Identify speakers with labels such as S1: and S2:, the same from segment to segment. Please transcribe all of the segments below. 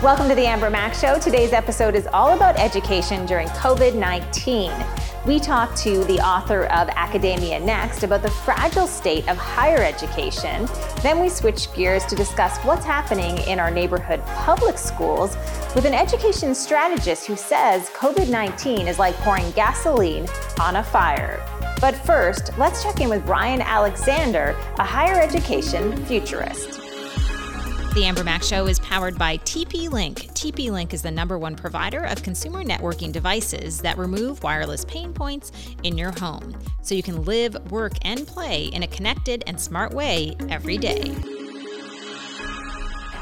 S1: Welcome to the Amber Mac Show. Today's episode is all about education during COVID 19. We talk to the author of Academia Next about the fragile state of higher education. Then we switch gears to discuss what's happening in our neighborhood public schools with an education strategist who says COVID 19 is like pouring gasoline on a fire. But first, let's check in with Bryan Alexander, a higher education futurist.
S2: The Amber Mac Show is powered by TP Link. TP Link is the number one provider of consumer networking devices that remove wireless pain points in your home so you can live, work, and play in a connected and smart way every day.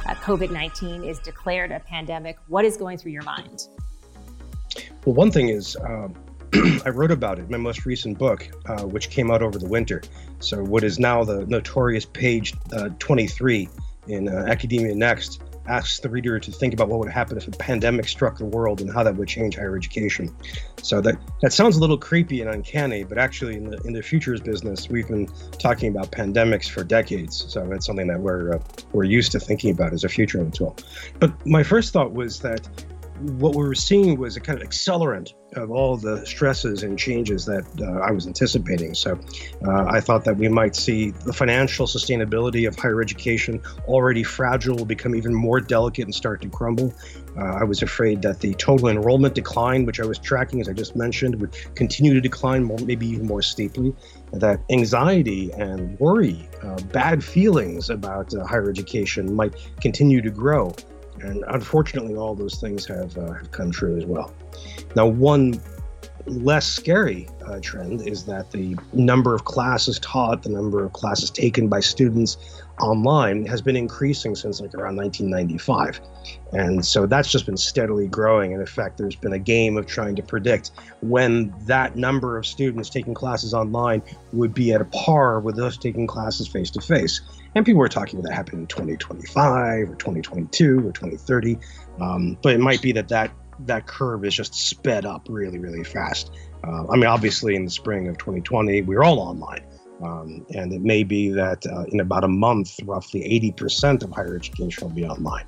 S1: Uh, COVID 19 is declared a pandemic. What is going through your mind?
S3: Well, one thing is, um, I wrote about it in my most recent book, uh, which came out over the winter. So, what is now the notorious page uh, 23 in uh, Academia Next asks the reader to think about what would happen if a pandemic struck the world and how that would change higher education. So that that sounds a little creepy and uncanny, but actually in the in the futures business, we've been talking about pandemics for decades. So it's something that we're uh, we're used to thinking about as a future tool. But my first thought was that what we were seeing was a kind of accelerant of all the stresses and changes that uh, I was anticipating. So uh, I thought that we might see the financial sustainability of higher education, already fragile, become even more delicate and start to crumble. Uh, I was afraid that the total enrollment decline, which I was tracking, as I just mentioned, would continue to decline, more, maybe even more steeply. That anxiety and worry, uh, bad feelings about uh, higher education might continue to grow. And unfortunately, all those things have, uh, have come true as well. Now, one less scary uh, trend is that the number of classes taught, the number of classes taken by students online has been increasing since like around 1995. And so that's just been steadily growing. And in fact, there's been a game of trying to predict when that number of students taking classes online would be at a par with those taking classes face to face. And people were talking about that happening in 2025 or 2022 or 2030. Um, but it might be that that that curve is just sped up really, really fast. Uh, I mean, obviously, in the spring of 2020, we were all online. Um, and it may be that uh, in about a month, roughly 80% of higher education will be online.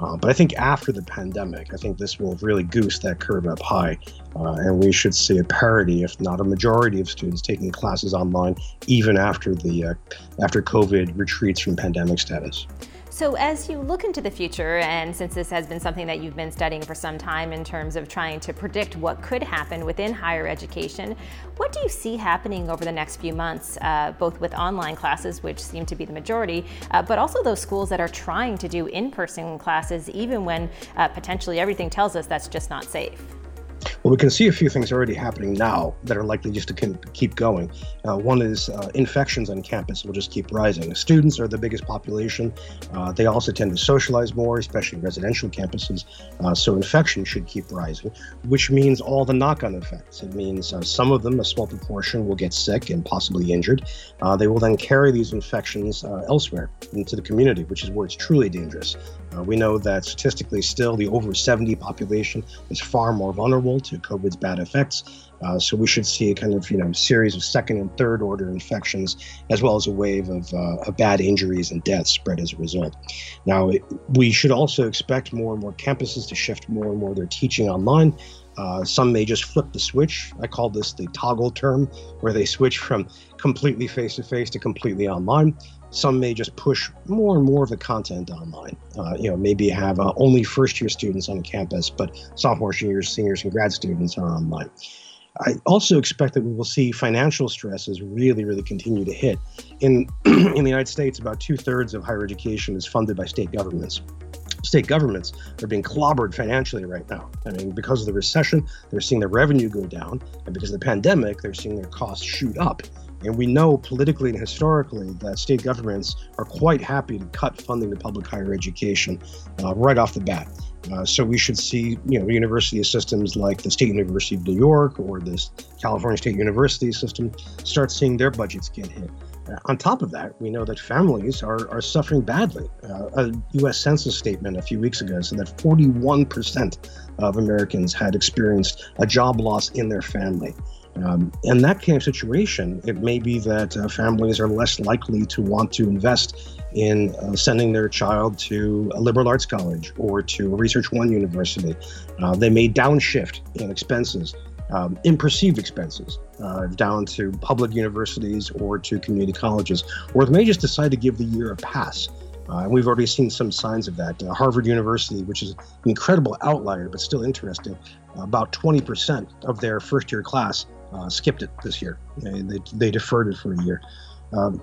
S3: Uh, but I think after the pandemic, I think this will really goose that curve up high. Uh, and we should see a parity, if not a majority of students taking classes online, even after the uh, after COVID retreats from pandemic status.
S1: So, as you look into the future, and since this has been something that you've been studying for some time in terms of trying to predict what could happen within higher education, what do you see happening over the next few months, uh, both with online classes, which seem to be the majority, uh, but also those schools that are trying to do in person classes, even when uh, potentially everything tells us that's just not safe?
S3: Well, we can see a few things already happening now that are likely just to keep going. Uh, one is uh, infections on campus will just keep rising. Students are the biggest population. Uh, they also tend to socialize more, especially residential campuses. Uh, so infection should keep rising, which means all the knock-on effects. It means uh, some of them, a small proportion, will get sick and possibly injured. Uh, they will then carry these infections elsewhere into the community, which is where it's truly dangerous. we know that statistically, still the over 70 population is far more vulnerable to COVID's bad effects. Uh, so we should see a kind of you know series of second and third order infections, as well as a wave of, uh, of bad injuries and deaths spread as a result. Now it, we should also expect more and more campuses to shift more and more their teaching online. Uh, some may just flip the switch. I call this the toggle term, where they switch from completely face to face to completely online. Some may just push more and more of the content online. Uh, you know, maybe have uh, only first year students on campus, but sophomore, juniors, seniors, and grad students are online. I also expect that we will see financial stresses really, really continue to hit. In in the United States, about two thirds of higher education is funded by state governments. State governments are being clobbered financially right now. I mean, because of the recession, they're seeing their revenue go down, and because of the pandemic, they're seeing their costs shoot up. And we know politically and historically that state governments are quite happy to cut funding to public higher education uh, right off the bat. Uh, so we should see, you know, university systems like the State University of New York or the California State University system start seeing their budgets get hit. On top of that, we know that families are, are suffering badly. Uh, a U.S. Census statement a few weeks ago said that 41% of Americans had experienced a job loss in their family. Um, in that kind of situation, it may be that uh, families are less likely to want to invest in uh, sending their child to a liberal arts college or to a Research One university. Uh, they may downshift in expenses um, in perceived expenses uh, down to public universities or to community colleges, or they may just decide to give the year a pass. Uh, and we've already seen some signs of that. Uh, Harvard University, which is an incredible outlier, but still interesting, about 20% of their first year class uh, skipped it this year. They, they, they, deferred it for a year. Um,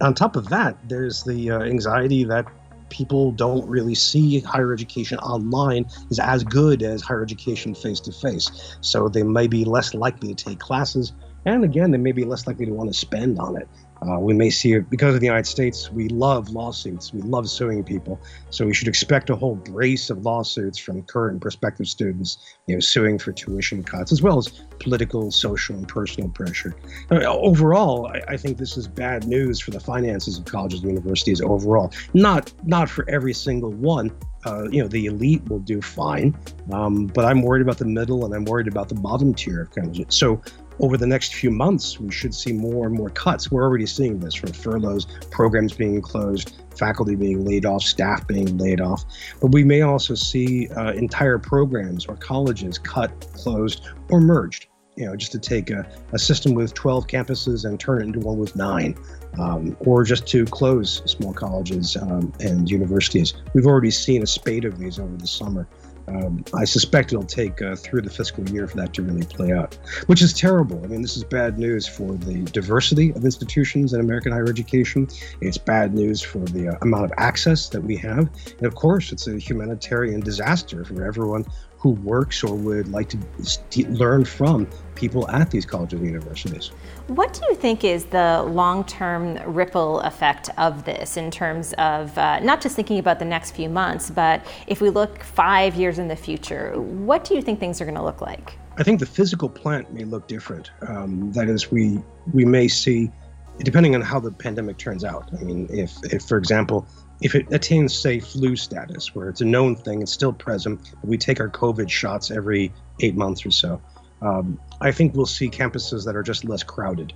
S3: on top of that, there's the uh, anxiety that people don't really see higher education online is as good as higher education face to face. So they may be less likely to take classes. And again, they may be less likely to want to spend on it. Uh, we may see it because of the United States. We love lawsuits. We love suing people. So we should expect a whole brace of lawsuits from current and prospective students, you know, suing for tuition cuts, as well as political, social, and personal pressure. Overall, I, I, think this is bad news for the finances of colleges and universities overall. Not not for every single one. Uh, you know, the elite will do fine, um, but I'm worried about the middle and I'm worried about the bottom tier of colleges. So over the next few months, we should see more and more cuts. We're already seeing this from furloughs, programs being closed, faculty being laid off, staff being laid off. But we may also see uh, entire programs or colleges cut, closed, or merged. You know, just to take a, a system with 12 campuses and turn it into one with nine, um, or just to close small colleges um, and universities. We've already seen a spate of these over the summer. Um, I suspect it'll take uh, through the fiscal year for that to really play out, which is terrible. I mean, this is bad news for the diversity of institutions in American higher education. It's bad news for the uh, amount of access that we have. And of course, it's a humanitarian disaster for everyone who works or would like to st- learn from people at these colleges and universities.
S1: What do you think is the long term ripple effect of this in terms of uh, not just thinking about the next few months, but if we look five years in the future, what do you think things are going to look like?
S3: I think the physical plant may look different. Um, that is, we we may see, depending on how the pandemic turns out. I mean, if if for example if it attains, say, flu status, where it's a known thing, it's still present, but we take our COVID shots every eight months or so, um, I think we'll see campuses that are just less crowded.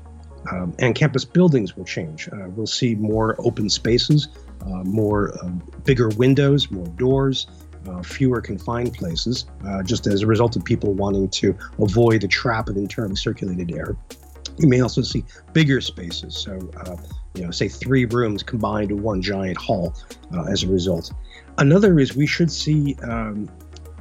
S3: Um, and campus buildings will change. Uh, we'll see more open spaces, uh, more uh, bigger windows, more doors, uh, fewer confined places, uh, just as a result of people wanting to avoid the trap of internally circulated air. You may also see bigger spaces. So, uh, you know, say three rooms combined to one giant hall uh, as a result. Another is we should see um,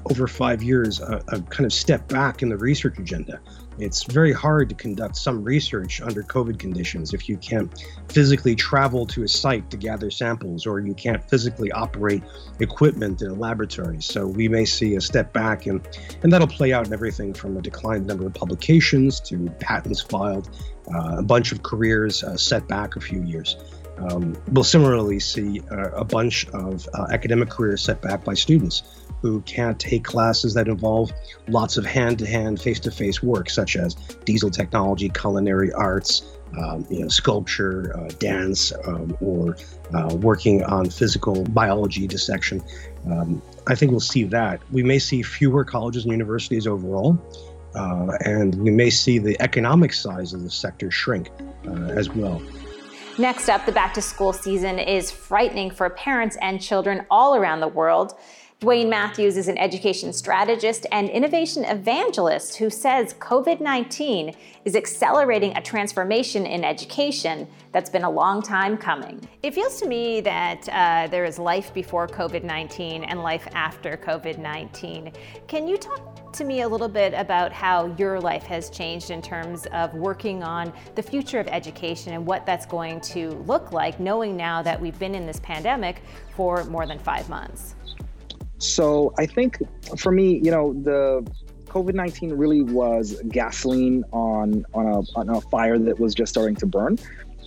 S3: over five years a, a, kind of step back in the research agenda. It's very hard to conduct some research under COVID conditions if you can't physically travel to a site to gather samples or you can't physically operate equipment in a laboratory. So we may see a step back, and, and that'll play out in everything from a declined number of publications to patents filed, uh, a bunch of careers uh, set back a few years. Um, we'll similarly see uh, a bunch of uh, academic careers set back by students who can't take classes that involve lots of hand-to-hand, face-to-face work, such as diesel technology, culinary arts, um, you know, sculpture, uh, dance, um, or uh, working on physical biology dissection. Um, I think we'll see that. We may see fewer colleges and universities overall, uh, and we may see the economic size of the sector shrink uh, as well.
S1: Next up, the back to school season is frightening for parents and children all around the world. Dwayne Matthews is an education strategist and innovation evangelist who says COVID 19 is accelerating a transformation in education that's been a long time coming. It feels to me that uh, there is life before COVID 19 and life after COVID 19. Can you talk to me a little bit about how your life has changed in terms of working on the future of education and what that's going to look like, knowing now that we've been in this pandemic for more than five months?
S4: So I think for me, you know, the COVID nineteen really was gasoline on on a on a fire that was just starting to burn,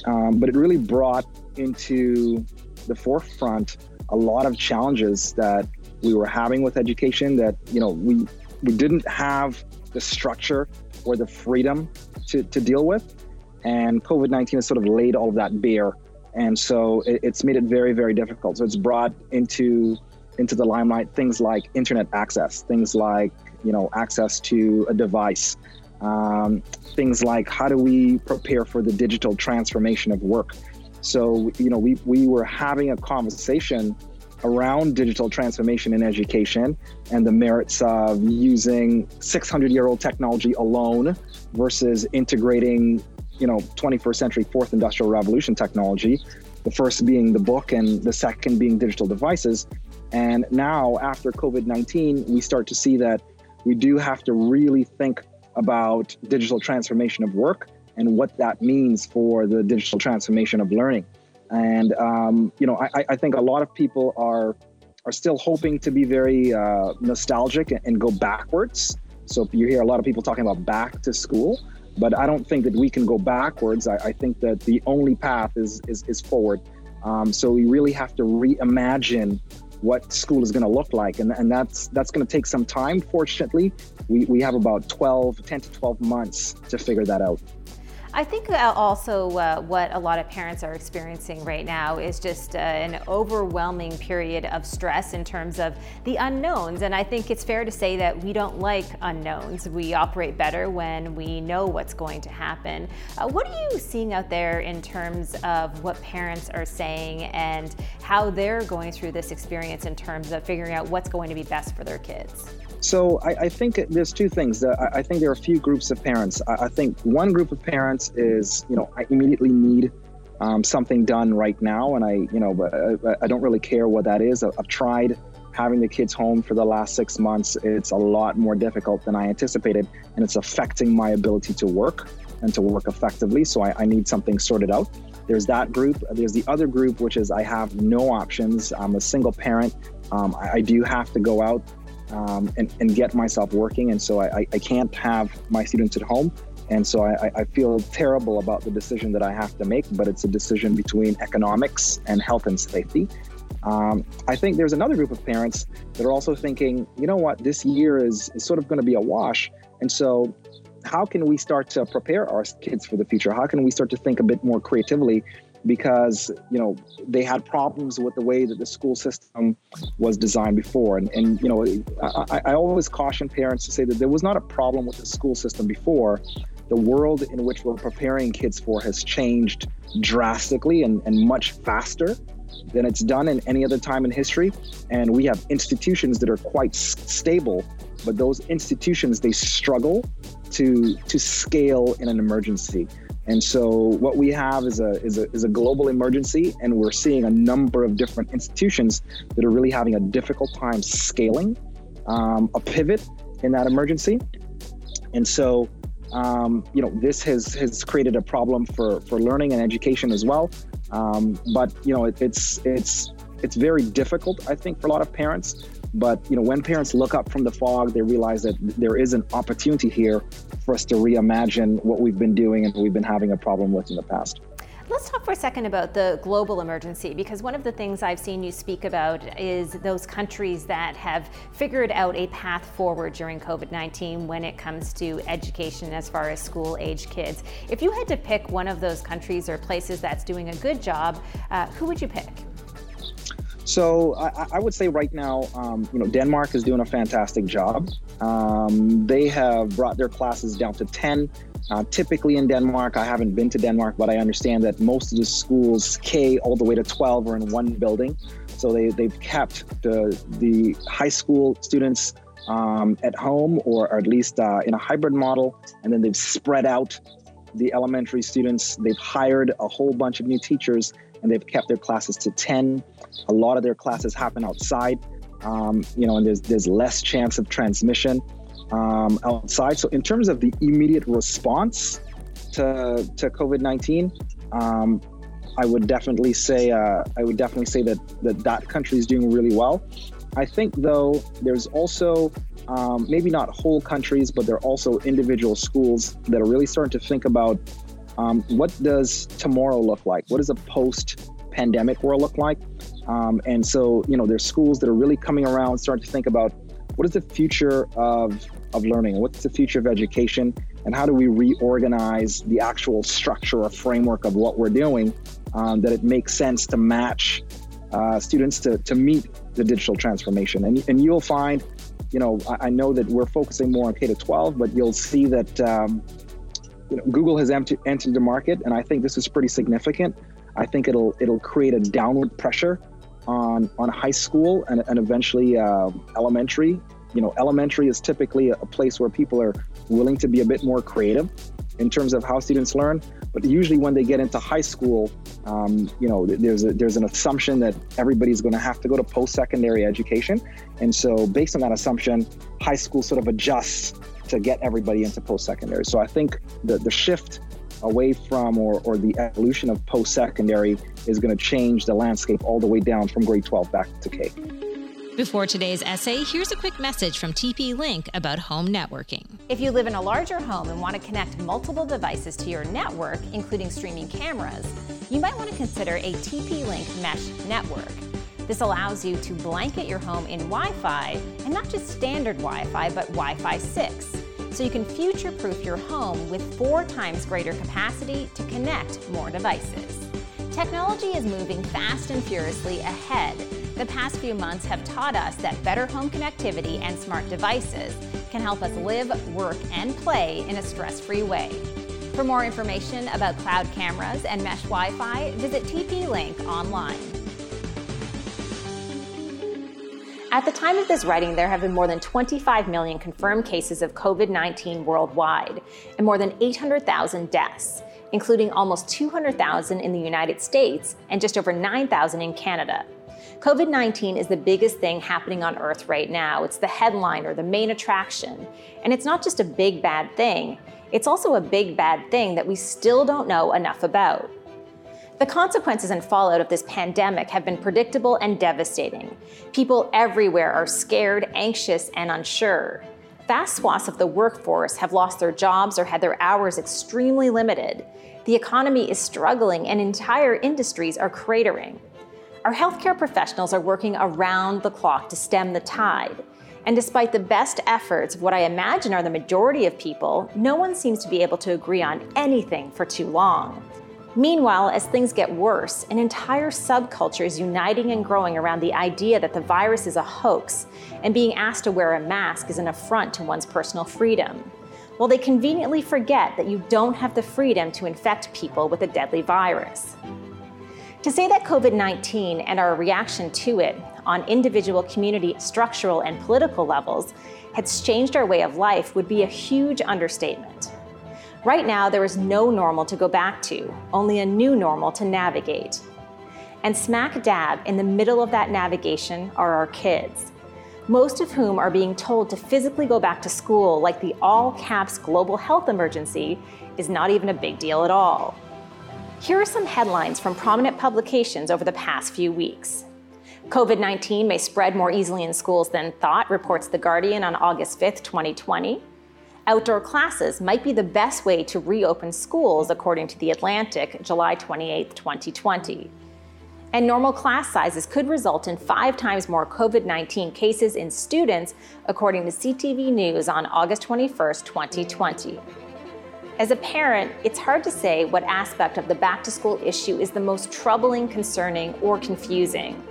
S4: um, but it really brought into the forefront a lot of challenges that we were having with education. That you know we we didn't have the structure or the freedom to to deal with, and COVID 19 has sort of laid all of that bare. And so it, it's made it very, very difficult. So it's brought into into the limelight things like internet access, things like you know access to a device, um, things like how do we prepare for the digital transformation of work. So you know we we were having a conversation around digital transformation in education and the merits of using 600 year old technology alone versus integrating you know 21st century fourth industrial revolution technology the first being the book and the second being digital devices and now after covid-19 we start to see that we do have to really think about digital transformation of work and what that means for the digital transformation of learning. And um, you know I, I, think a lot of people are are still hoping to be very uh, nostalgic and, and, go backwards. So you hear a lot of people talking about back to school but i don't think that we can go backwards. I, I think that the only path is is, is forward. Um, so we really have to reimagine what school is going to look like and, and that's that's going to take some time. Fortunately we, we have about 12 10 to 12 months to figure that out
S1: I think also uh, what a lot of parents are experiencing right now is just uh, an overwhelming period of stress in terms of the unknowns. And I think it's fair to say that we don't like unknowns. We operate better when we know what's going to happen. Uh, what are you seeing out there in terms of what parents are saying and how they're going through this experience in terms of figuring out what's going to be best for their kids?
S4: So I, I, think there's two things. Uh, I, I, think there are a few groups of parents. I, I, think one group of parents is, you know, I immediately need um, something done right now, and I, you know, I, I don't really care what that is. I've tried having the kids home for the last six months. It's a lot more difficult than I anticipated, and it's affecting my ability to work and to work effectively. So I, need something sorted out. There's that group. There's the other group, which is I have no options. I'm a single parent. Um, I do have to go out um, and, and get myself working. And so I, I can't have my students at home. And so I, I feel terrible about the decision that I have to make, but it's a decision between economics and health and safety. Um, I think there's another group of parents that are also thinking, you know what, this year is, is sort of going to be a wash. And so, how can we start to prepare our kids for the future? How can we start to think a bit more creatively because you know they had problems with the way that the school system was designed before. And, and you know I, I always caution parents to say that there was not a problem with the school system before. The world in which we're preparing kids for has changed drastically and, and much faster than it's done in any other time in history. And we have institutions that are quite stable but those institutions they struggle to to scale in an emergency and so what we have is a, is a, is a global emergency, and we're seeing a number of different institutions that are really having a difficult time scaling um, a pivot in that emergency. And so, um, you know, this has, has created a problem for, for learning and education as well. Um, but, you know, it, it's, it's, it's very difficult, I think, for a lot of parents. But you know, when parents look up from the fog, they realize that there is an opportunity here for us to reimagine what we've been doing and we've been having a problem with in the past.
S1: Let's talk for a second about the global emergency because one of the things I've seen you speak about is those countries that have figured out a path forward during COVID 19 when it comes to education as far as school age kids. If you had to pick one of those countries or places that's doing a good job, uh, who would you pick?
S4: So I, I, would say right now, um, you know, Denmark is doing a fantastic job. Um, they have brought their classes down to 10. Uh, typically in Denmark, I haven't been to Denmark, but I understand that most of the schools, K all the way to 12, are in one building. So they, they've kept the, the high school students um, at home or, at least uh, in a hybrid model, and then they've spread out the elementary students. They've hired a whole bunch of new teachers and they've kept their classes to 10. A lot of their classes happen outside, um, you know, and there's, there's less chance of transmission um, outside. So, in terms of the immediate response to, to COVID 19, um, I would definitely say uh, I would definitely say that, that that country is doing really well. I think though there's also um, maybe not whole countries, but there are also individual schools that are really starting to think about um, what does tomorrow look like? What does a post pandemic world look like? Um, and so, you know, there's schools that are really coming around, starting to think about what is the future of, of learning? What's the future of education? and how do we reorganize the actual structure or framework of what we're doing um, that it makes sense to match uh, students to, to meet the digital transformation. And, and you'll find, you know, I, I know that we're focusing more on K to 12, but you'll see that um, you know, Google has entered, entered the market, and I think this is pretty significant. I think it'll it'll create a downward pressure on on high school and, and eventually uh, elementary. You know, elementary is typically a place where people are willing to be a bit more creative in terms of how students learn. But usually, when they get into high school, um, you know, there's a, there's an assumption that everybody's going to have to go to post-secondary education, and so based on that assumption, high school sort of adjusts to get everybody into post-secondary. So I think the the shift away from or, or the evolution of post-secondary is going to change the landscape all the way down from grade 12 back to K.
S2: Before today's essay, here's a quick message from TP Link about home networking.
S1: If you live in a larger home and want to connect multiple devices to your network, including streaming cameras, you might want to consider a TP Link mesh network. This allows you to blanket your home in Wi Fi, and not just standard Wi Fi, but Wi Fi 6. So you can future proof your home with four times greater capacity to connect more devices. Technology is moving fast and furiously ahead the past few months have taught us that better home connectivity and smart devices can help us live, work, and play in a stress free way. For more information about cloud cameras and mesh Wi Fi, visit TP Link online. At the time of this writing, there have been more than 25 million confirmed cases of COVID 19 worldwide and more than 800,000 deaths, including almost 200,000 in the United States and just over 9,000 in Canada. COVID 19 is the biggest thing happening on Earth right now. It's the headline or the main attraction. And it's not just a big bad thing, it's also a big bad thing that we still don't know enough about. The consequences and fallout of this pandemic have been predictable and devastating. People everywhere are scared, anxious, and unsure. Vast swaths of the workforce have lost their jobs or had their hours extremely limited. The economy is struggling and entire industries are cratering. Our healthcare professionals are working around the clock to stem the tide. And despite the best efforts of what I imagine are the majority of people, no one seems to be able to agree on anything for too long. Meanwhile, as things get worse, an entire subculture is uniting and growing around the idea that the virus is a hoax and being asked to wear a mask is an affront to one's personal freedom. While they conveniently forget that you don't have the freedom to infect people with a deadly virus. To say that COVID 19 and our reaction to it on individual, community, structural, and political levels has changed our way of life would be a huge understatement. Right now, there is no normal to go back to, only a new normal to navigate. And smack dab in the middle of that navigation are our kids, most of whom are being told to physically go back to school like the all caps global health emergency is not even a big deal at all. Here are some headlines from prominent publications over the past few weeks. COVID 19 may spread more easily in schools than thought, reports The Guardian on August 5, 2020. Outdoor classes might be the best way to reopen schools, according to The Atlantic, July 28, 2020. And normal class sizes could result in five times more COVID 19 cases in students, according to CTV News on August 21, 2020. As a parent, it's hard to say what aspect of the back to school issue is the most troubling, concerning, or confusing.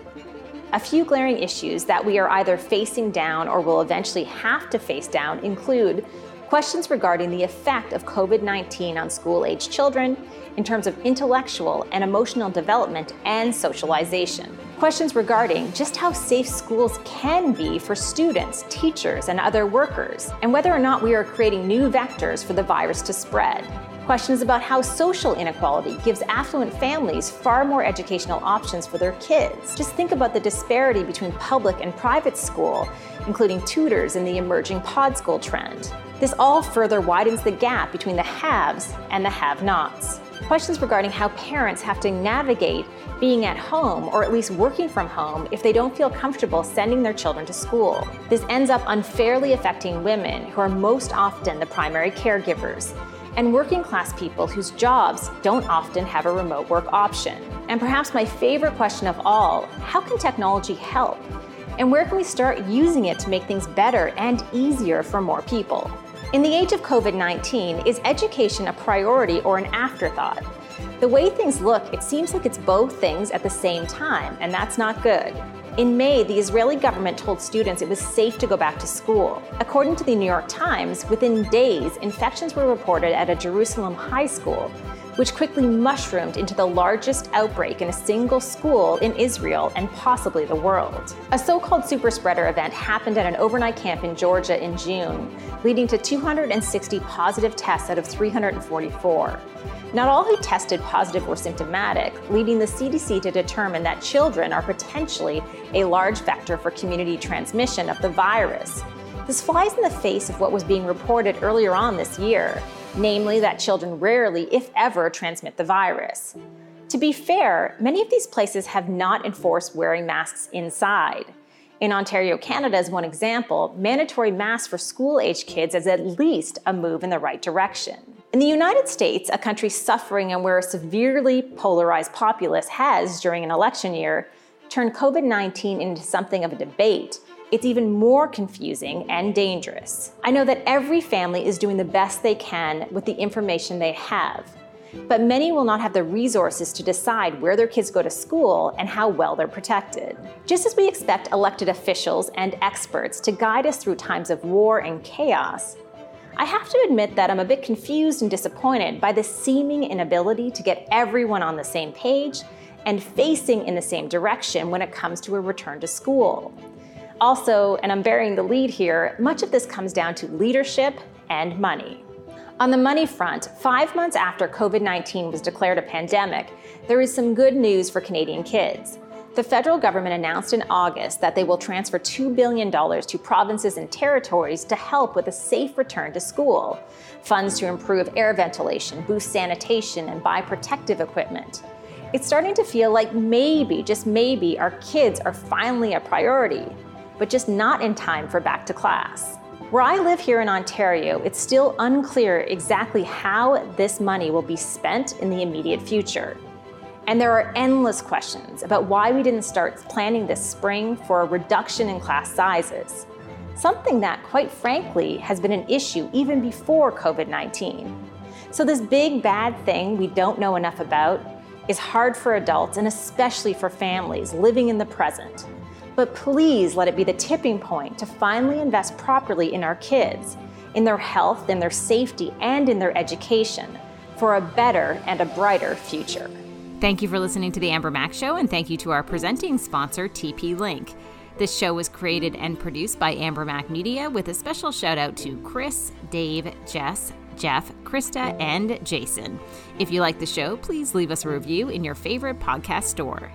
S1: A few glaring issues that we are either facing down or will eventually have to face down include questions regarding the effect of COVID 19 on school aged children in terms of intellectual and emotional development and socialization questions regarding just how safe schools can be for students, teachers, and other workers, and whether or not we are creating new vectors for the virus to spread. Questions about how social inequality gives affluent families far more educational options for their kids. Just think about the disparity between public and private school, including tutors and the emerging pod school trend. This all further widens the gap between the haves and the have nots. Questions regarding how parents have to navigate being at home or at least working from home if they don't feel comfortable sending their children to school. This ends up unfairly affecting women, who are most often the primary caregivers, and working class people whose jobs don't often have a remote work option. And perhaps my favorite question of all how can technology help? And where can we start using it to make things better and easier for more people? In the age of COVID 19, is education a priority or an afterthought? The way things look, it seems like it's both things at the same time, and that's not good. In May, the Israeli government told students it was safe to go back to school. According to the New York Times, within days, infections were reported at a Jerusalem high school, which quickly mushroomed into the largest outbreak in a single school in Israel and possibly the world. A so called super spreader event happened at an overnight camp in Georgia in June, leading to 260 positive tests out of 344. Not all who tested positive were symptomatic, leading the CDC to determine that children are potentially a large vector for community transmission of the virus. This flies in the face of what was being reported earlier on this year, namely that children rarely, if ever, transmit the virus. To be fair, many of these places have not enforced wearing masks inside. In Ontario, Canada, as one example, mandatory masks for school age kids is at least a move in the right direction. In the United States, a country suffering and where a severely polarized populace has, during an election year, turned COVID 19 into something of a debate, it's even more confusing and dangerous. I know that every family is doing the best they can with the information they have, but many will not have the resources to decide where their kids go to school and how well they're protected. Just as we expect elected officials and experts to guide us through times of war and chaos, I have to admit that I'm a bit confused and disappointed by the seeming inability to get everyone on the same page and facing in the same direction when it comes to a return to school. Also, and I'm bearing the lead here, much of this comes down to leadership and money. On the money front, five months after COVID 19 was declared a pandemic, there is some good news for Canadian kids. The federal government announced in August that they will transfer $2 billion to provinces and territories to help with a safe return to school. Funds to improve air ventilation, boost sanitation, and buy protective equipment. It's starting to feel like maybe, just maybe, our kids are finally a priority, but just not in time for back to class. Where I live here in Ontario, it's still unclear exactly how this money will be spent in the immediate future. And there are endless questions about why we didn't start planning this spring for a reduction in class sizes, something that, quite frankly, has been an issue even before COVID 19. So, this big bad thing we don't know enough about is hard for adults and especially for families living in the present. But please let it be the tipping point to finally invest properly in our kids, in their health, in their safety, and in their education for a better and a brighter future.
S2: Thank you for listening to The Amber Mac Show, and thank you to our presenting sponsor, TP Link. This show was created and produced by Amber Mac Media with a special shout out to Chris, Dave, Jess, Jeff, Krista, and Jason. If you like the show, please leave us a review in your favorite podcast store.